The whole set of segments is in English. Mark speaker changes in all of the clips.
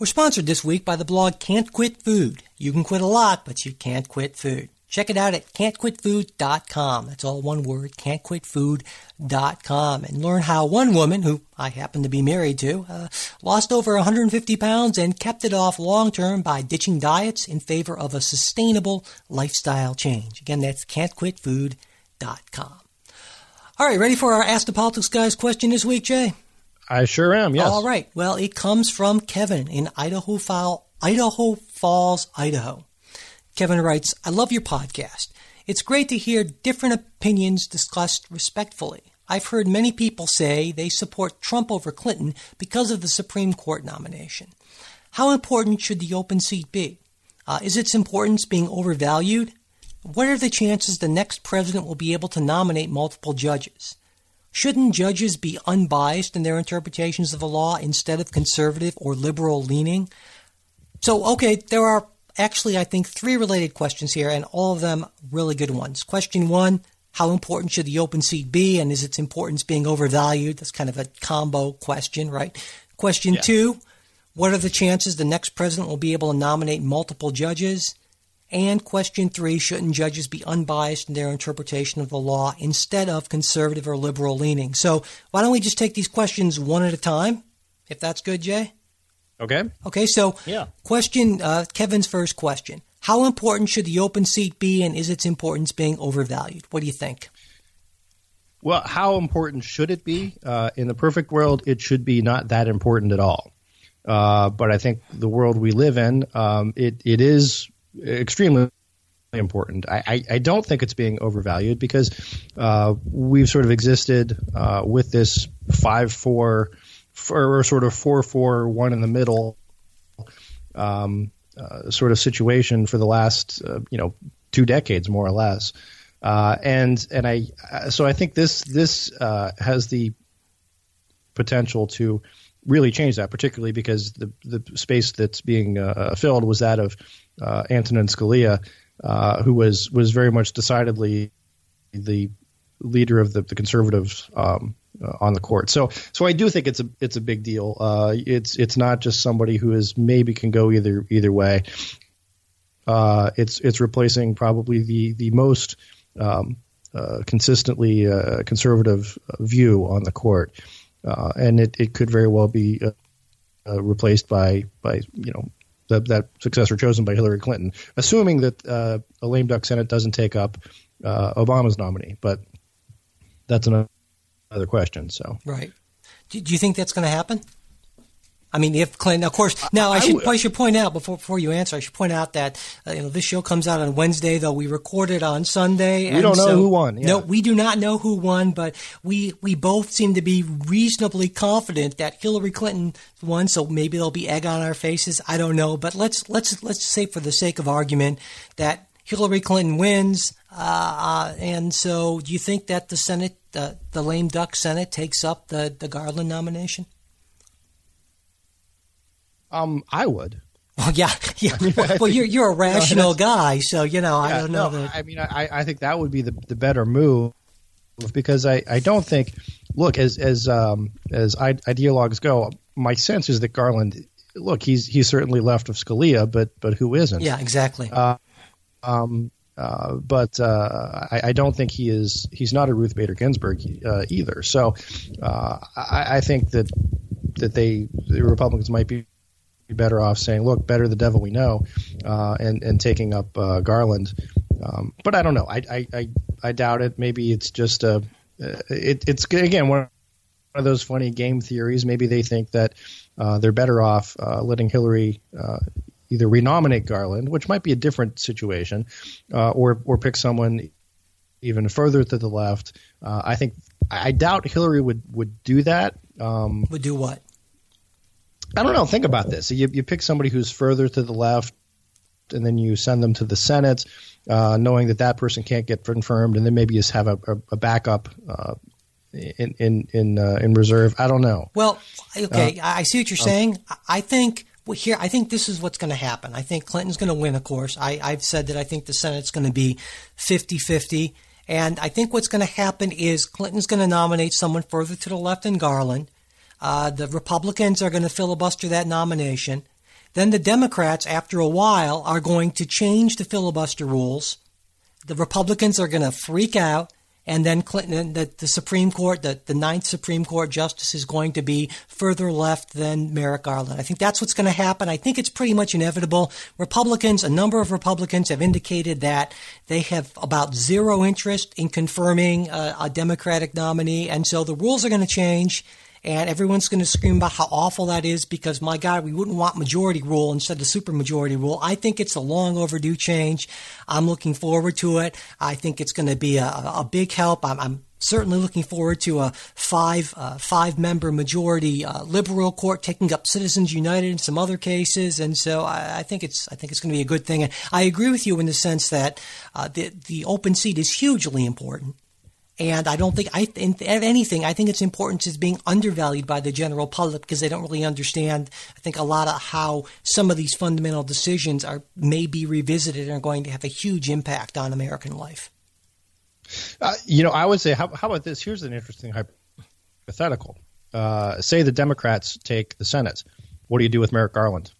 Speaker 1: We're sponsored this week by the blog Can't Quit Food. You can quit a lot, but you can't quit food. Check it out at can'tquitfood.com. That's all one word, can'tquitfood.com. And learn how one woman, who I happen to be married to, uh, lost over 150 pounds and kept it off long term by ditching diets in favor of a sustainable lifestyle change. Again, that's can'tquitfood.com. All right, ready for our Ask the Politics Guys question this week, Jay?
Speaker 2: I sure am. Yes.
Speaker 1: All right. Well, it comes from Kevin in Idaho, Idaho Falls, Idaho. Kevin writes, "I love your podcast. It's great to hear different opinions discussed respectfully. I've heard many people say they support Trump over Clinton because of the Supreme Court nomination. How important should the open seat be? Uh, is its importance being overvalued? What are the chances the next president will be able to nominate multiple judges? Shouldn't judges be unbiased in their interpretations of the law instead of conservative or liberal leaning? So, okay, there are actually, I think, three related questions here, and all of them really good ones. Question one How important should the open seat be, and is its importance being overvalued? That's kind of a combo question, right? Question yeah. two What are the chances the next president will be able to nominate multiple judges? And question three shouldn't judges be unbiased in their interpretation of the law instead of conservative or liberal leaning? So, why don't we just take these questions one at a time, if that's good, Jay?
Speaker 2: Okay.
Speaker 1: Okay, so
Speaker 2: yeah.
Speaker 1: question uh, Kevin's first question How important should the open seat be, and is its importance being overvalued? What do you think?
Speaker 2: Well, how important should it be? Uh, in the perfect world, it should be not that important at all. Uh, but I think the world we live in, um, it, it is extremely important. I, I, I, don't think it's being overvalued because uh, we've sort of existed uh, with this five four or sort of four four one in the middle um, uh, sort of situation for the last uh, you know two decades more or less. Uh, and and I so I think this this uh, has the potential to really change that, particularly because the the space that's being filled was that of uh, Antonin Scalia, uh, who was was very much decidedly the leader of the, the conservatives um, uh, on the court. So so I do think it's a it's a big deal. Uh, it's it's not just somebody who is maybe can go either either way. Uh, it's it's replacing probably the the most um, uh, consistently uh, conservative view on the court, uh, and it, it could very well be replaced by by you know the, that successor chosen by Hillary Clinton, assuming that uh, a lame duck Senate doesn't take up uh, Obama's nominee. But that's another question. So
Speaker 1: right. Do, do you think that's going to happen? I mean, if Clinton, of course. Now, I, I should I, should point out before before you answer, I should point out that uh, you know this show comes out on Wednesday, though we recorded on Sunday.
Speaker 2: We don't know
Speaker 1: so,
Speaker 2: who won. Yeah.
Speaker 1: No, we do not know who won, but we we both seem to be reasonably confident that Hillary Clinton won. So maybe there'll be egg on our faces. I don't know, but let's let's let's say for the sake of argument that Hillary Clinton wins. Uh, uh, and so, do you think that the Senate, uh, the lame duck Senate, takes up the the Garland nomination?
Speaker 2: Um, I would.
Speaker 1: Well, yeah, yeah. well, you're you're a rational guy, so you know
Speaker 2: yeah,
Speaker 1: I don't know.
Speaker 2: No,
Speaker 1: that...
Speaker 2: I mean, I, I think that would be the, the better move because I, I don't think look as as um, as ideologues go, my sense is that Garland look he's he's certainly left of Scalia, but but who isn't?
Speaker 1: Yeah, exactly.
Speaker 2: Uh, um, uh, but uh, I, I, don't think he is. He's not a Ruth Bader Ginsburg uh, either. So uh, I, I, think that that they the Republicans might be be better off saying, "Look, better the devil we know," uh, and and taking up uh, Garland. Um, but I don't know. I, I, I I doubt it. Maybe it's just a. Uh, it, it's again one of those funny game theories. Maybe they think that uh, they're better off uh, letting Hillary uh, either renominate Garland, which might be a different situation, or or pick someone even further to the left. I think I doubt Hillary would would do that. Um,
Speaker 1: would do what?
Speaker 2: I don't know. Think about this. You, you pick somebody who's further to the left, and then you send them to the Senate, uh, knowing that that person can't get confirmed, and then maybe you just have a, a, a backup uh, in in in, uh, in reserve. I don't know.
Speaker 1: Well, okay, I see what you're saying. I think well, here, I think this is what's going to happen. I think Clinton's going to win, of course. I, I've said that I think the Senate's going to be 50 50. And I think what's going to happen is Clinton's going to nominate someone further to the left than Garland. Uh, the Republicans are going to filibuster that nomination. Then the Democrats, after a while, are going to change the filibuster rules. The Republicans are going to freak out and then Clinton, the, the Supreme Court, the, the Ninth Supreme Court justice is going to be further left than Merrick Garland. I think that's what's going to happen. I think it's pretty much inevitable. Republicans, a number of Republicans have indicated that they have about zero interest in confirming a, a Democratic nominee, and so the rules are going to change and everyone's going to scream about how awful that is because my God, we wouldn't want majority rule instead of supermajority rule. I think it's a long overdue change. I'm looking forward to it. I think it's going to be a, a big help. I'm, I'm certainly looking forward to a five uh, five member majority uh, liberal court taking up Citizens United and some other cases, and so I, I think it's I think it's going to be a good thing. And I agree with you in the sense that uh, the the open seat is hugely important. And I don't think, I, if anything, I think it's important as being undervalued by the general public because they don't really understand, I think, a lot of how some of these fundamental decisions are may be revisited and are going to have a huge impact on American life.
Speaker 2: Uh, you know, I would say, how, how, about this? Here's an interesting hypothetical. Uh, say the Democrats take the Senate. What do you do with Merrick Garland?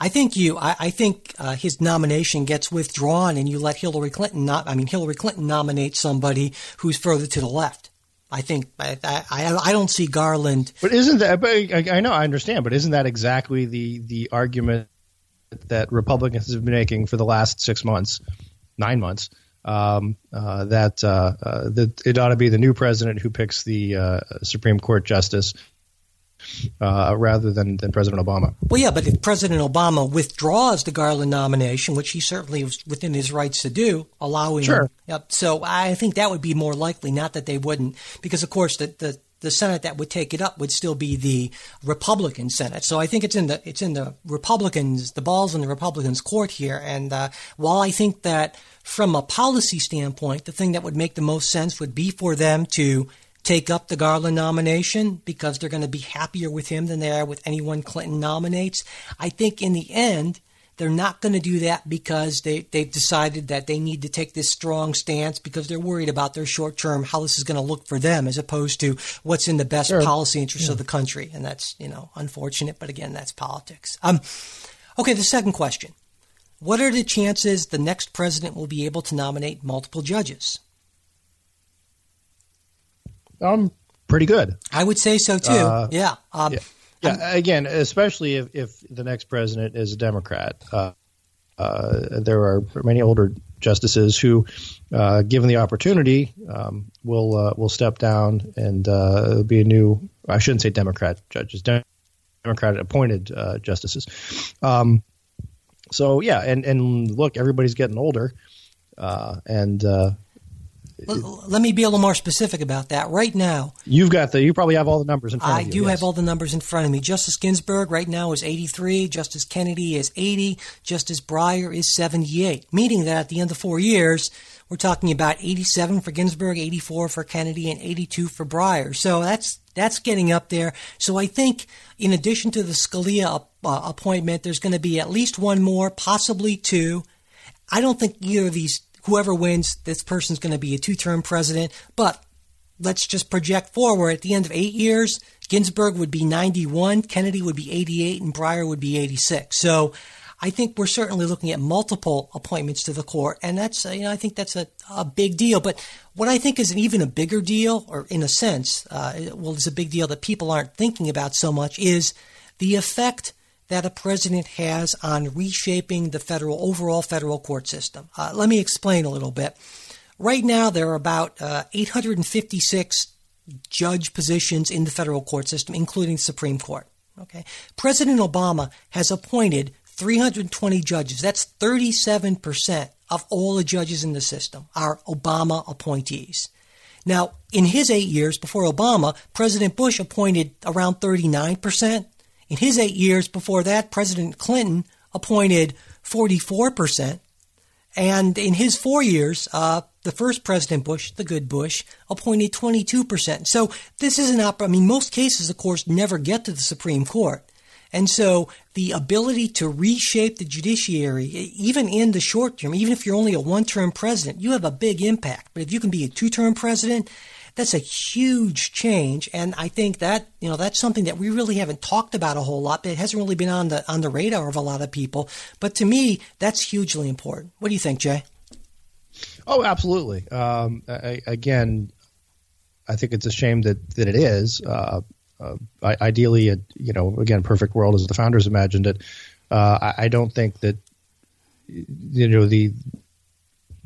Speaker 1: I think you. I, I think uh, his nomination gets withdrawn, and you let Hillary Clinton. Not. I mean, Hillary Clinton nominates somebody who's further to the left. I think I, I, I don't see Garland.
Speaker 2: But isn't that? But I, I know I understand, but isn't that exactly the the argument that Republicans have been making for the last six months, nine months? Um, uh, that uh, uh, that it ought to be the new president who picks the uh, Supreme Court justice uh, rather than, than President Obama.
Speaker 1: Well, yeah, but if President Obama withdraws the Garland nomination, which he certainly was within his rights to do, allowing
Speaker 2: sure.
Speaker 1: Yep, so I think that would be more likely, not that they wouldn't, because of course the, the the Senate that would take it up would still be the Republican Senate. So I think it's in the it's in the Republicans, the balls in the Republicans' court here. And uh, while I think that from a policy standpoint, the thing that would make the most sense would be for them to take up the Garland nomination because they're going to be happier with him than they are with anyone Clinton nominates. I think in the end, they're not going to do that because they, they've decided that they need to take this strong stance because they're worried about their short term, how this is going to look for them, as opposed to what's in the best sure. policy interest yeah. of the country. And that's, you know, unfortunate, but again, that's politics. Um, okay, the second question. What are the chances the next president will be able to nominate multiple judges?
Speaker 2: Um, pretty good.
Speaker 1: I would say so too. Uh, yeah. Um,
Speaker 2: yeah. yeah. Again, especially if, if the next president is a Democrat. Uh, uh, there are many older justices who, uh, given the opportunity, um, will uh, will step down and uh, be a new. I shouldn't say Democrat judges, Democrat appointed justices. Um, so yeah, and and look, everybody's getting older, and
Speaker 1: let me be a little more specific about that. Right now,
Speaker 2: you've got the. You probably have all the numbers in front
Speaker 1: I
Speaker 2: of you.
Speaker 1: I do yes. have all the numbers in front of me. Justice Ginsburg right now is 83. Justice Kennedy is 80. Justice Breyer is 78. Meaning that at the end of four years, we're talking about 87 for Ginsburg, 84 for Kennedy, and 82 for Breyer. So that's that's getting up there. So I think, in addition to the Scalia uh, appointment, there's going to be at least one more, possibly two. I don't think either of these whoever wins, this person's going to be a two term president. But let's just project forward. At the end of eight years, Ginsburg would be 91, Kennedy would be 88, and Breyer would be 86. So I think we're certainly looking at multiple appointments to the court, and that's you know I think that's a, a big deal. But what I think is an even a bigger deal, or in a sense, uh, well, it's a big deal that people aren't thinking about so much, is the effect that a president has on reshaping the federal overall federal court system. Uh, let me explain a little bit. Right now, there are about uh, 856 judge positions in the federal court system, including the Supreme Court. Okay, President Obama has appointed 320 judges. That's 37 percent of all the judges in the system are Obama appointees. Now, in his eight years before Obama, President Bush appointed around 39 percent. In his eight years before that, President Clinton appointed 44%. And in his four years, uh, the first President Bush, the good Bush, appointed 22%. So this is an op- I mean, most cases, of course, never get to the Supreme Court. And so the ability to reshape the judiciary, even in the short term, even if you're only a one term president, you have a big impact. But if you can be a two term president, that's a huge change. And I think that, you know, that's something that we really haven't talked about a whole lot. It hasn't really been on the, on the radar of a lot of people. But to me, that's hugely important. What do you think, Jay?
Speaker 2: Oh, absolutely. Um, I, again, I think it's a shame that, that it is. Uh, uh, ideally, a, you know, again, perfect world as the founders imagined it. Uh, I, I, don't think that you know the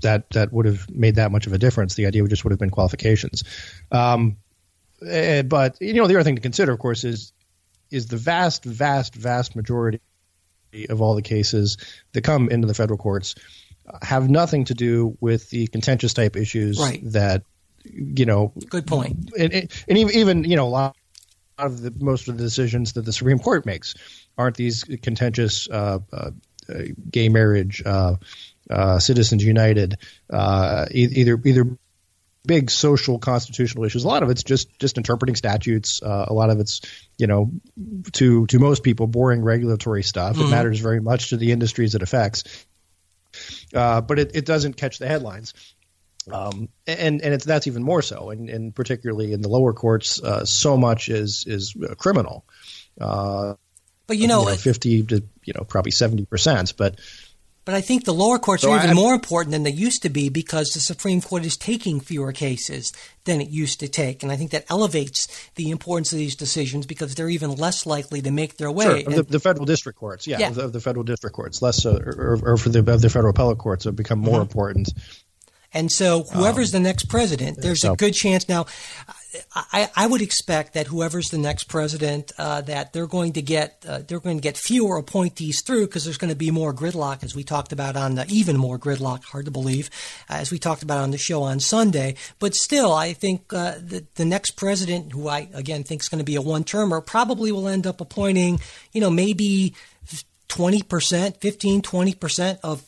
Speaker 2: that that would have made that much of a difference. The idea would just would have been qualifications. Um, eh, but you know, the other thing to consider, of course, is is the vast, vast, vast majority of all the cases that come into the federal courts have nothing to do with the contentious type issues
Speaker 1: right.
Speaker 2: that you know.
Speaker 1: Good point.
Speaker 2: And, and even you know a lot of the most of the decisions that the Supreme Court makes aren't these contentious uh, uh, gay marriage, uh, uh Citizens United, uh, either either big social constitutional issues. A lot of it's just just interpreting statutes. Uh, a lot of it's you know to to most people boring regulatory stuff. Mm-hmm. It matters very much to the industries it affects, but it, it doesn't catch the headlines. Um, and and it's that's even more so, and, and particularly in the lower courts, uh, so much is is criminal. Uh,
Speaker 1: but you know, you
Speaker 2: know, fifty to you know probably seventy percent, but.
Speaker 1: But I think the lower courts so are even I, more important than they used to be because the Supreme Court is taking fewer cases than it used to take, and I think that elevates the importance of these decisions because they're even less likely to make their way.
Speaker 2: Sure, the, the, federal district courts, yeah, yeah. Of, the, of, the, federal district courts, less, uh, or, or, for the of the federal appellate courts, have become more mm-hmm. important
Speaker 1: and so, whoever's um, the next president, there's so. a good chance. Now, I, I, would expect that whoever's the next president, uh, that they're going to get uh, they're going to get fewer appointees through because there's going to be more gridlock, as we talked about on the even more gridlock. Hard to believe, as we talked about on the show on Sunday. But still, I think uh, the, the next president, who I again think is going to be a one termer, probably will end up appointing, you know, maybe. 20%, 15, 20% of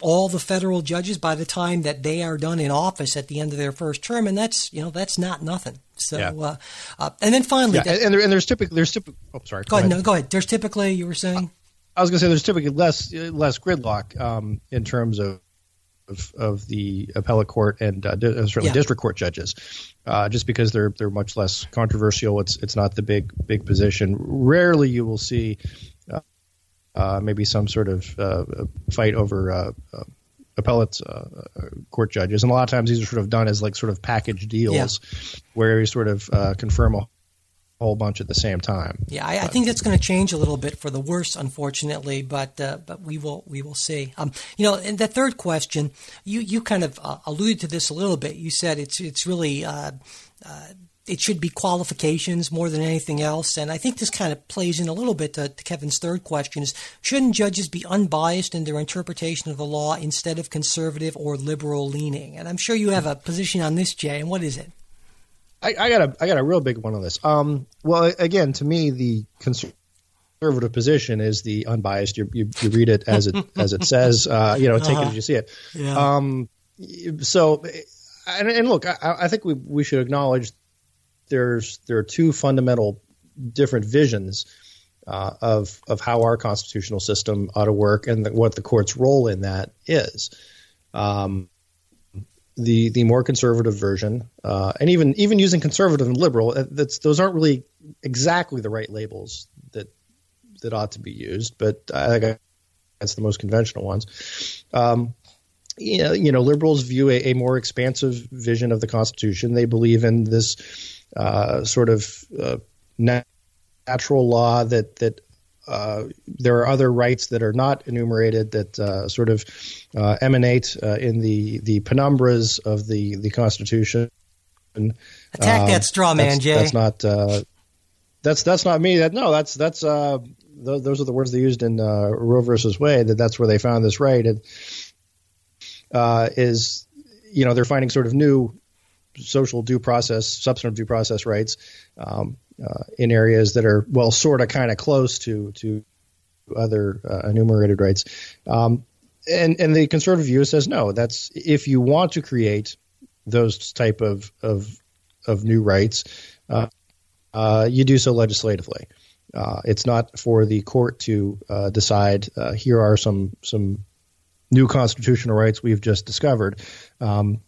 Speaker 1: all the federal judges by the time that they are done in office at the end of their first term, and that's you know that's not nothing. So, yeah. uh, uh, and then finally,
Speaker 2: yeah,
Speaker 1: that,
Speaker 2: and, there, and, there's typically there's typically oh sorry
Speaker 1: go, go ahead, ahead, no go ahead. There's typically you were saying.
Speaker 2: I was going to say there's typically less less gridlock um, in terms of, of, of the appellate court and uh, uh certainly yeah. district court judges, uh, just because they're they're much less controversial. It's it's not the big big position. Rarely you will see uh, maybe some sort of uh, fight over uh, uh appellate uh, court judges. And a lot of times these are sort of done as like sort of package deals yeah. where you sort of confirm a whole bunch at the same time.
Speaker 1: Yeah, I, I think that's going to change a little bit for the worse, unfortunately, but uh, but we will we will see. Um, you know, and the third question, you you kind of uh, alluded to this a little bit. You said it's it's really. Uh, it should be qualifications more than anything else. And I think this kind of plays in a little bit to, to, Kevin's third question is shouldn't judges be unbiased in their interpretation of the law instead of conservative or liberal leaning? And I'm sure you have a position on this, Jay, and what is it?
Speaker 2: I, I got a I got a real big one on this. Um, well, again, to me, the conservative position is the unbiased. You, you, you read it as it as it says. Uh, you know, take uh-huh. it as you see it.
Speaker 1: Yeah.
Speaker 2: Um, so, and, and look, I, I, think we we should acknowledge there's there are two fundamental different visions uh, of of how our constitutional system ought to work and the, what the court's role in that is. Um, the the more conservative version, uh, and even even using conservative and liberal, uh, that's those aren't really exactly the right labels that that ought to be used, but I think that's the most conventional ones. Um, you know, you know, liberals view a, a, more expansive vision of the Constitution. They believe in this uh, sort of uh, natural law that that uh, there are other rights that are not enumerated that uh, sort of uh, emanate uh, in the the penumbras of the the Constitution.
Speaker 1: Attack that straw man,
Speaker 2: that's,
Speaker 1: Jay.
Speaker 2: That's not. that's that's not me. That no. That's that's. Th- those are the words they used in Roe versus Wade. That that's where they found this right. It, is you know they're finding sort of new social due process, substantive due process rights um, uh, in areas that are well, sort of, kind of close to to other uh, enumerated rights. Um, and and the conservative view says no. That's if you want to create those type of of of new rights, uh, uh, you do so legislatively. Uh, it's not for the court to uh, decide. Here are some some new constitutional rights we've just discovered. Um,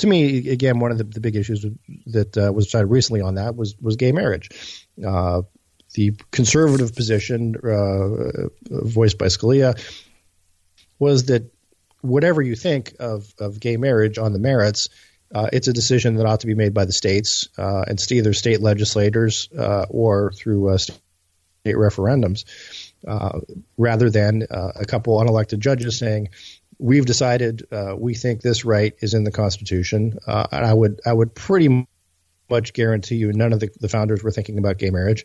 Speaker 2: to me, again, one of the, the big issues that uh, was decided recently on that was was gay marriage. Uh, the conservative position uh, voiced by Scalia was that whatever you think of, of gay marriage on the merits, uh, it's a decision that ought to be made by the states uh, and either state legislators uh, or through state referendums, rather than a couple unelected judges saying, we've decided uh, we think this right is in the Constitution, uh, and I would I would pretty much guarantee you none of the, the founders were thinking about gay marriage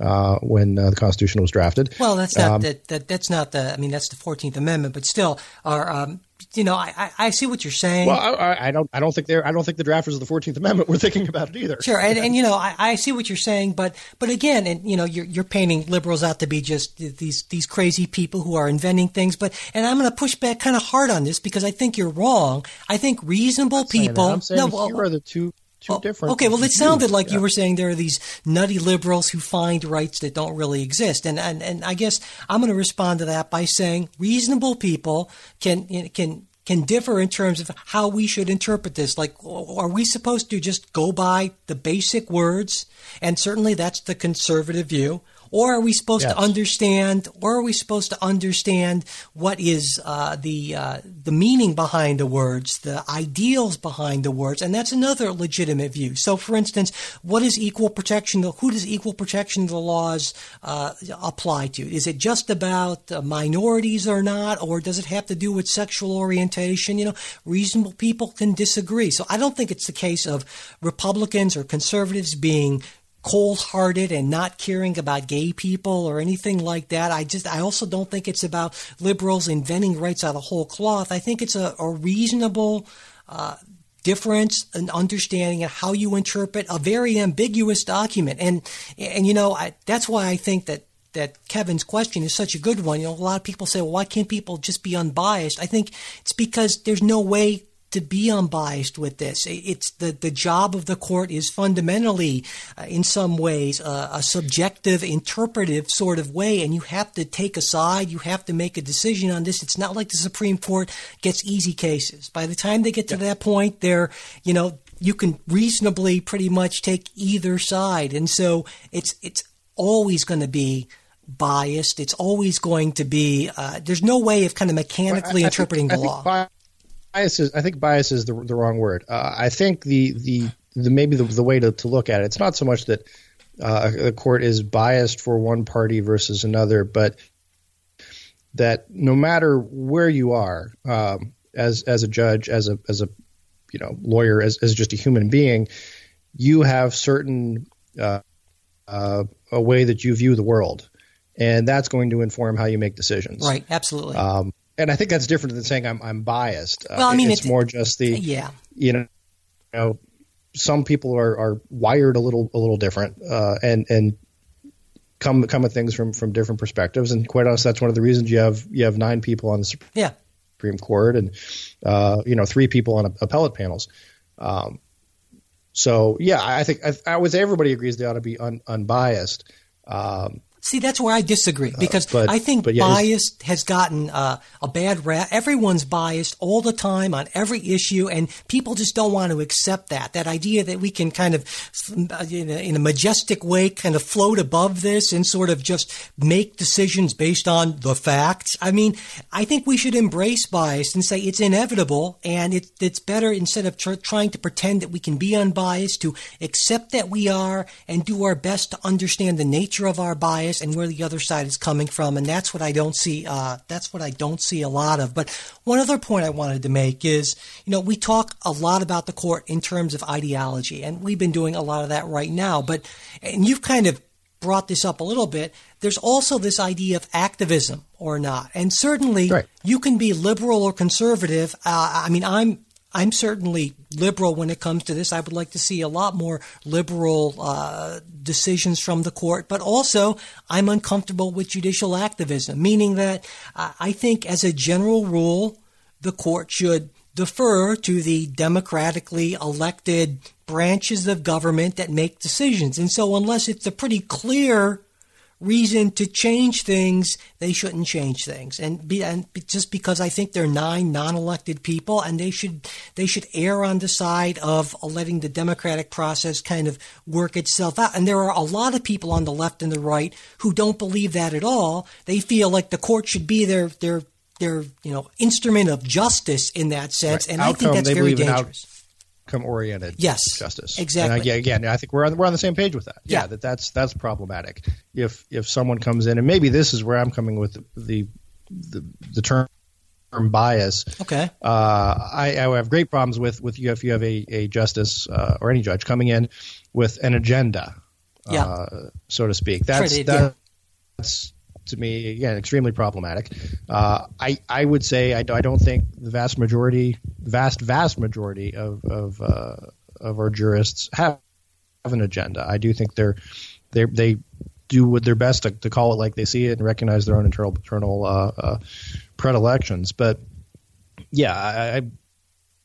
Speaker 2: uh, when uh, the Constitution was drafted.
Speaker 1: Well, that's not um, that, that, that's not the. I mean, that's the Fourteenth Amendment, but still, our um, you know, I, I see what you're saying.
Speaker 2: Well, I, I, don't I don't think they're I don't think the drafters of the Fourteenth Amendment were thinking about it either.
Speaker 1: Sure, and, and you know, I, I see what you're saying, but but again, and you know, you're you're painting liberals out to be just these these crazy people who are inventing things. But and I'm going to push back kind of hard on this because I think you're wrong. I think reasonable people.
Speaker 2: I'm saying no, well, here are the two two oh, different.
Speaker 1: Okay, well, it sounded like yeah. you were saying there are these nutty liberals who find rights that don't really exist, and and, and I guess I'm going to respond to that by saying reasonable people can can can differ in terms of how we should interpret this. Like, are we supposed to just go by the basic words? And certainly that's the conservative view. Or are we supposed yes. to understand? Or are we supposed to understand what is uh, the uh, the meaning behind the words, the ideals behind the words? And that's another legitimate view. So, for instance, what is equal protection? Who does equal protection of the laws uh, apply to? Is it just about minorities or not, or does it have to do with sexual orientation? You know, reasonable people can disagree. So, I don't think it's the case of Republicans or conservatives being cold hearted and not caring about gay people or anything like that. I just, I also don't think it's about liberals inventing rights out of whole cloth. I think it's a, a reasonable, uh, difference in understanding of how you interpret a very ambiguous document. And, and you know, I, that's why I think that that Kevin's question is such a good one. You know, a lot of people say, well, why can't people just be unbiased? I think it's because there's no way to be unbiased with this. It's the, the job of the court is fundamentally, uh, in some ways, uh, a subjective, interpretive sort of way, and you have to take a side. You have to make a decision on this. It's not like the Supreme Court gets easy cases. By the time they get to yeah. that point, they're, you know, you can reasonably pretty much take either side, and so it's it's always going to be biased. It's always going to be. Uh, there's no way of kind of mechanically well, I, I interpreting
Speaker 2: think,
Speaker 1: the law
Speaker 2: bias is I think bias is the the wrong word. Uh, I think the the the maybe the, the way to, to look at it. It's not so much that uh, the court is biased for one party versus another, but that no matter where you are um, as as a judge, as a as a you know lawyer, as as just a human being, you have certain uh, uh, a way that you view the world, and that's going to inform how you make decisions.
Speaker 1: Right. Absolutely. Um,
Speaker 2: and I think that's different than saying I'm I'm biased.
Speaker 1: Uh, well, I mean,
Speaker 2: it's, it's, more just the
Speaker 1: yeah.
Speaker 2: You know, you know, some people are, are wired a little a little different, uh, and and come come at things from from different perspectives. And quite honestly, that's one of the reasons you have you have nine people on the Supreme
Speaker 1: yeah.
Speaker 2: Court and uh, you know three people on appellate panels. Um, so yeah, I think I, I would say everybody agrees they ought to be un, unbiased. Um,
Speaker 1: See, that's where I disagree uh, because uh, but, I think yeah, bias has gotten uh, a bad rap. Everyone's biased all the time on every issue, and people just don't want to accept that. That idea that we can kind of, in a, in a majestic way, kind of float above this and sort of just make decisions based on the facts. I mean, I think we should embrace bias and say it's inevitable, and it, it's better instead of tr- trying to pretend that we can be unbiased to accept that we are and do our best to understand the nature of our bias and where the other side is coming from, and that's what I don't see. Uh, that's what I don't see a lot of. But one other point I wanted to make is, you know, we talk a lot about the court in terms of ideology, and we've been doing a lot of that right now. But and you've kind of brought this up a little bit. There's also this idea of activism or not, and certainly right. you can be liberal or conservative. Uh, I mean, I'm I'm certainly liberal when it comes to this. I would like to see a lot more liberal uh, decisions from the court, but also I'm uncomfortable with judicial activism, meaning that uh, I think, as a general rule, the court should defer to the democratically elected branches of government that make decisions. And so, unless it's a pretty clear reason to change things, they shouldn't change things. And, be, and just because I think they're nine non-elected people, and they should they should err on the side of letting the democratic process kind of work itself out. And there are a lot of people on the left and the right who don't believe that at all. They feel like the court should be their their their you know instrument of justice in that sense,
Speaker 2: right.
Speaker 1: and
Speaker 2: outcome,
Speaker 1: I think that's very dangerous.
Speaker 2: Outcome oriented
Speaker 1: yes,
Speaker 2: justice.
Speaker 1: Exactly.
Speaker 2: And again, I think we're on, we're on the same page with that. Yeah,
Speaker 1: Yeah.
Speaker 2: that that's that's problematic. If if someone comes in, and maybe this is where I'm coming with the the, the, the term bias.
Speaker 1: Okay.
Speaker 2: Uh, I, I have great problems with with you if you have a a justice uh, or any judge coming in with an agenda,
Speaker 1: Yeah.
Speaker 2: uh, so to speak. That's that,
Speaker 1: yeah.
Speaker 2: that's to me again extremely problematic. Uh, I I would say I, I don't think the vast majority, vast vast majority of of uh, of our jurists have have an agenda. I do think they're they they do what their best to, to call it like they see it and recognize their own internal internal uh, uh, predilections. But yeah, I, I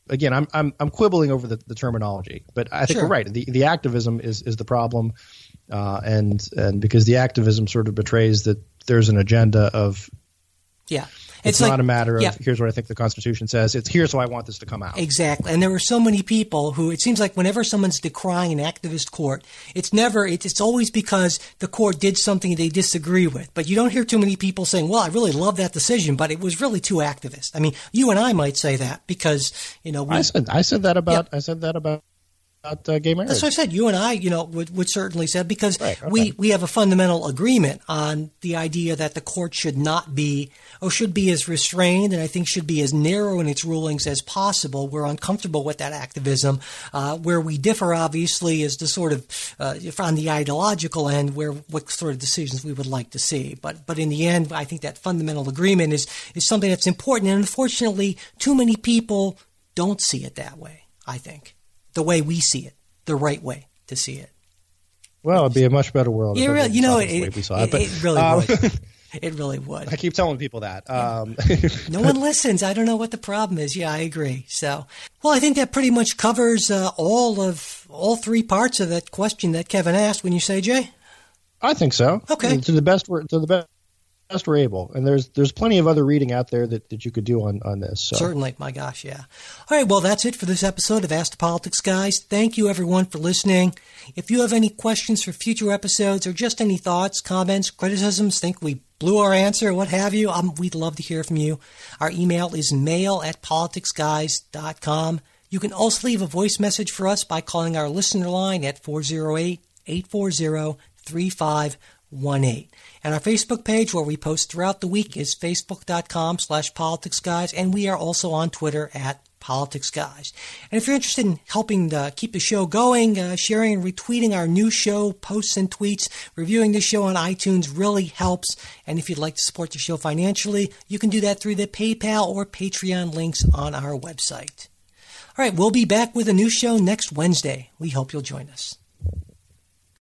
Speaker 2: again, I'm I'm I'm quibbling over the, the terminology, but I think
Speaker 1: Sure.
Speaker 2: we're right. The the activism is is the problem, uh, and and because the activism sort of betrays that there's an agenda of
Speaker 1: Yeah.
Speaker 2: it's, not a matter of
Speaker 1: yeah.
Speaker 2: here's what I think the Constitution says. It's here's how I want this to come out.
Speaker 1: Exactly. And there were so many people who it seems like whenever someone's decrying an activist court, it's never, it's, it's always because the court did something they disagree with. But you don't hear too many people saying, well, I really love that decision, but it was really too activist. I mean, you and I might say that because, you know, we,
Speaker 2: I said I said that about I said that about about uh, gay marriage.
Speaker 1: That's what I said. You and I, you know, would, would certainly say because
Speaker 2: Right, okay.
Speaker 1: we, we have a fundamental agreement on the idea that the court should not be or should be as restrained and I think should be as narrow in its rulings as possible. We're uncomfortable with that activism. Uh, where we differ, obviously, is the sort of uh, if on the ideological end, where what sort of decisions we would like to see. But but in the end, I think that fundamental agreement is is something that's important. And unfortunately, too many people don't see it that way. I think the way we see it, the right way to see it.
Speaker 2: well, it'd be a much better world.
Speaker 1: You, really, you know, it,
Speaker 2: it
Speaker 1: it,
Speaker 2: we saw it, but,
Speaker 1: it really
Speaker 2: um,
Speaker 1: would. It really would.
Speaker 2: I keep telling people that. Um,
Speaker 1: No one listens. I don't know what the problem is. Yeah, I agree. So, well, I think that pretty much covers uh, all of all three parts of that question that Kevin asked. When you say, Jay,
Speaker 2: I think so.
Speaker 1: Okay.
Speaker 2: To the best to the best, best we're able, and there's there's plenty of other reading out there that, that you could do on on this. So.
Speaker 1: certainly, my gosh, yeah. All right, well, that's it for this episode of Ask the Politics Guys. Thank you, everyone, for listening. If you have any questions for future episodes or just any thoughts, comments, criticisms, think we blew our answer, what have you, um, we'd love to hear from you. Our email is mail at politicsguys.com. You can also leave a voice message for us by calling our listener line at 408 840 3518. And our Facebook page where we post throughout the week is facebook.com slash politicsguys, and we are also on Twitter at Politics Guys. And if you're interested in helping uh, keep the show going, uh, sharing and retweeting our new show posts and tweets, reviewing the show on iTunes really helps. And if you'd like to support the show financially, you can do that through the PayPal or Patreon links on our website. All right, we'll be back with a new show next Wednesday. We hope you'll join us.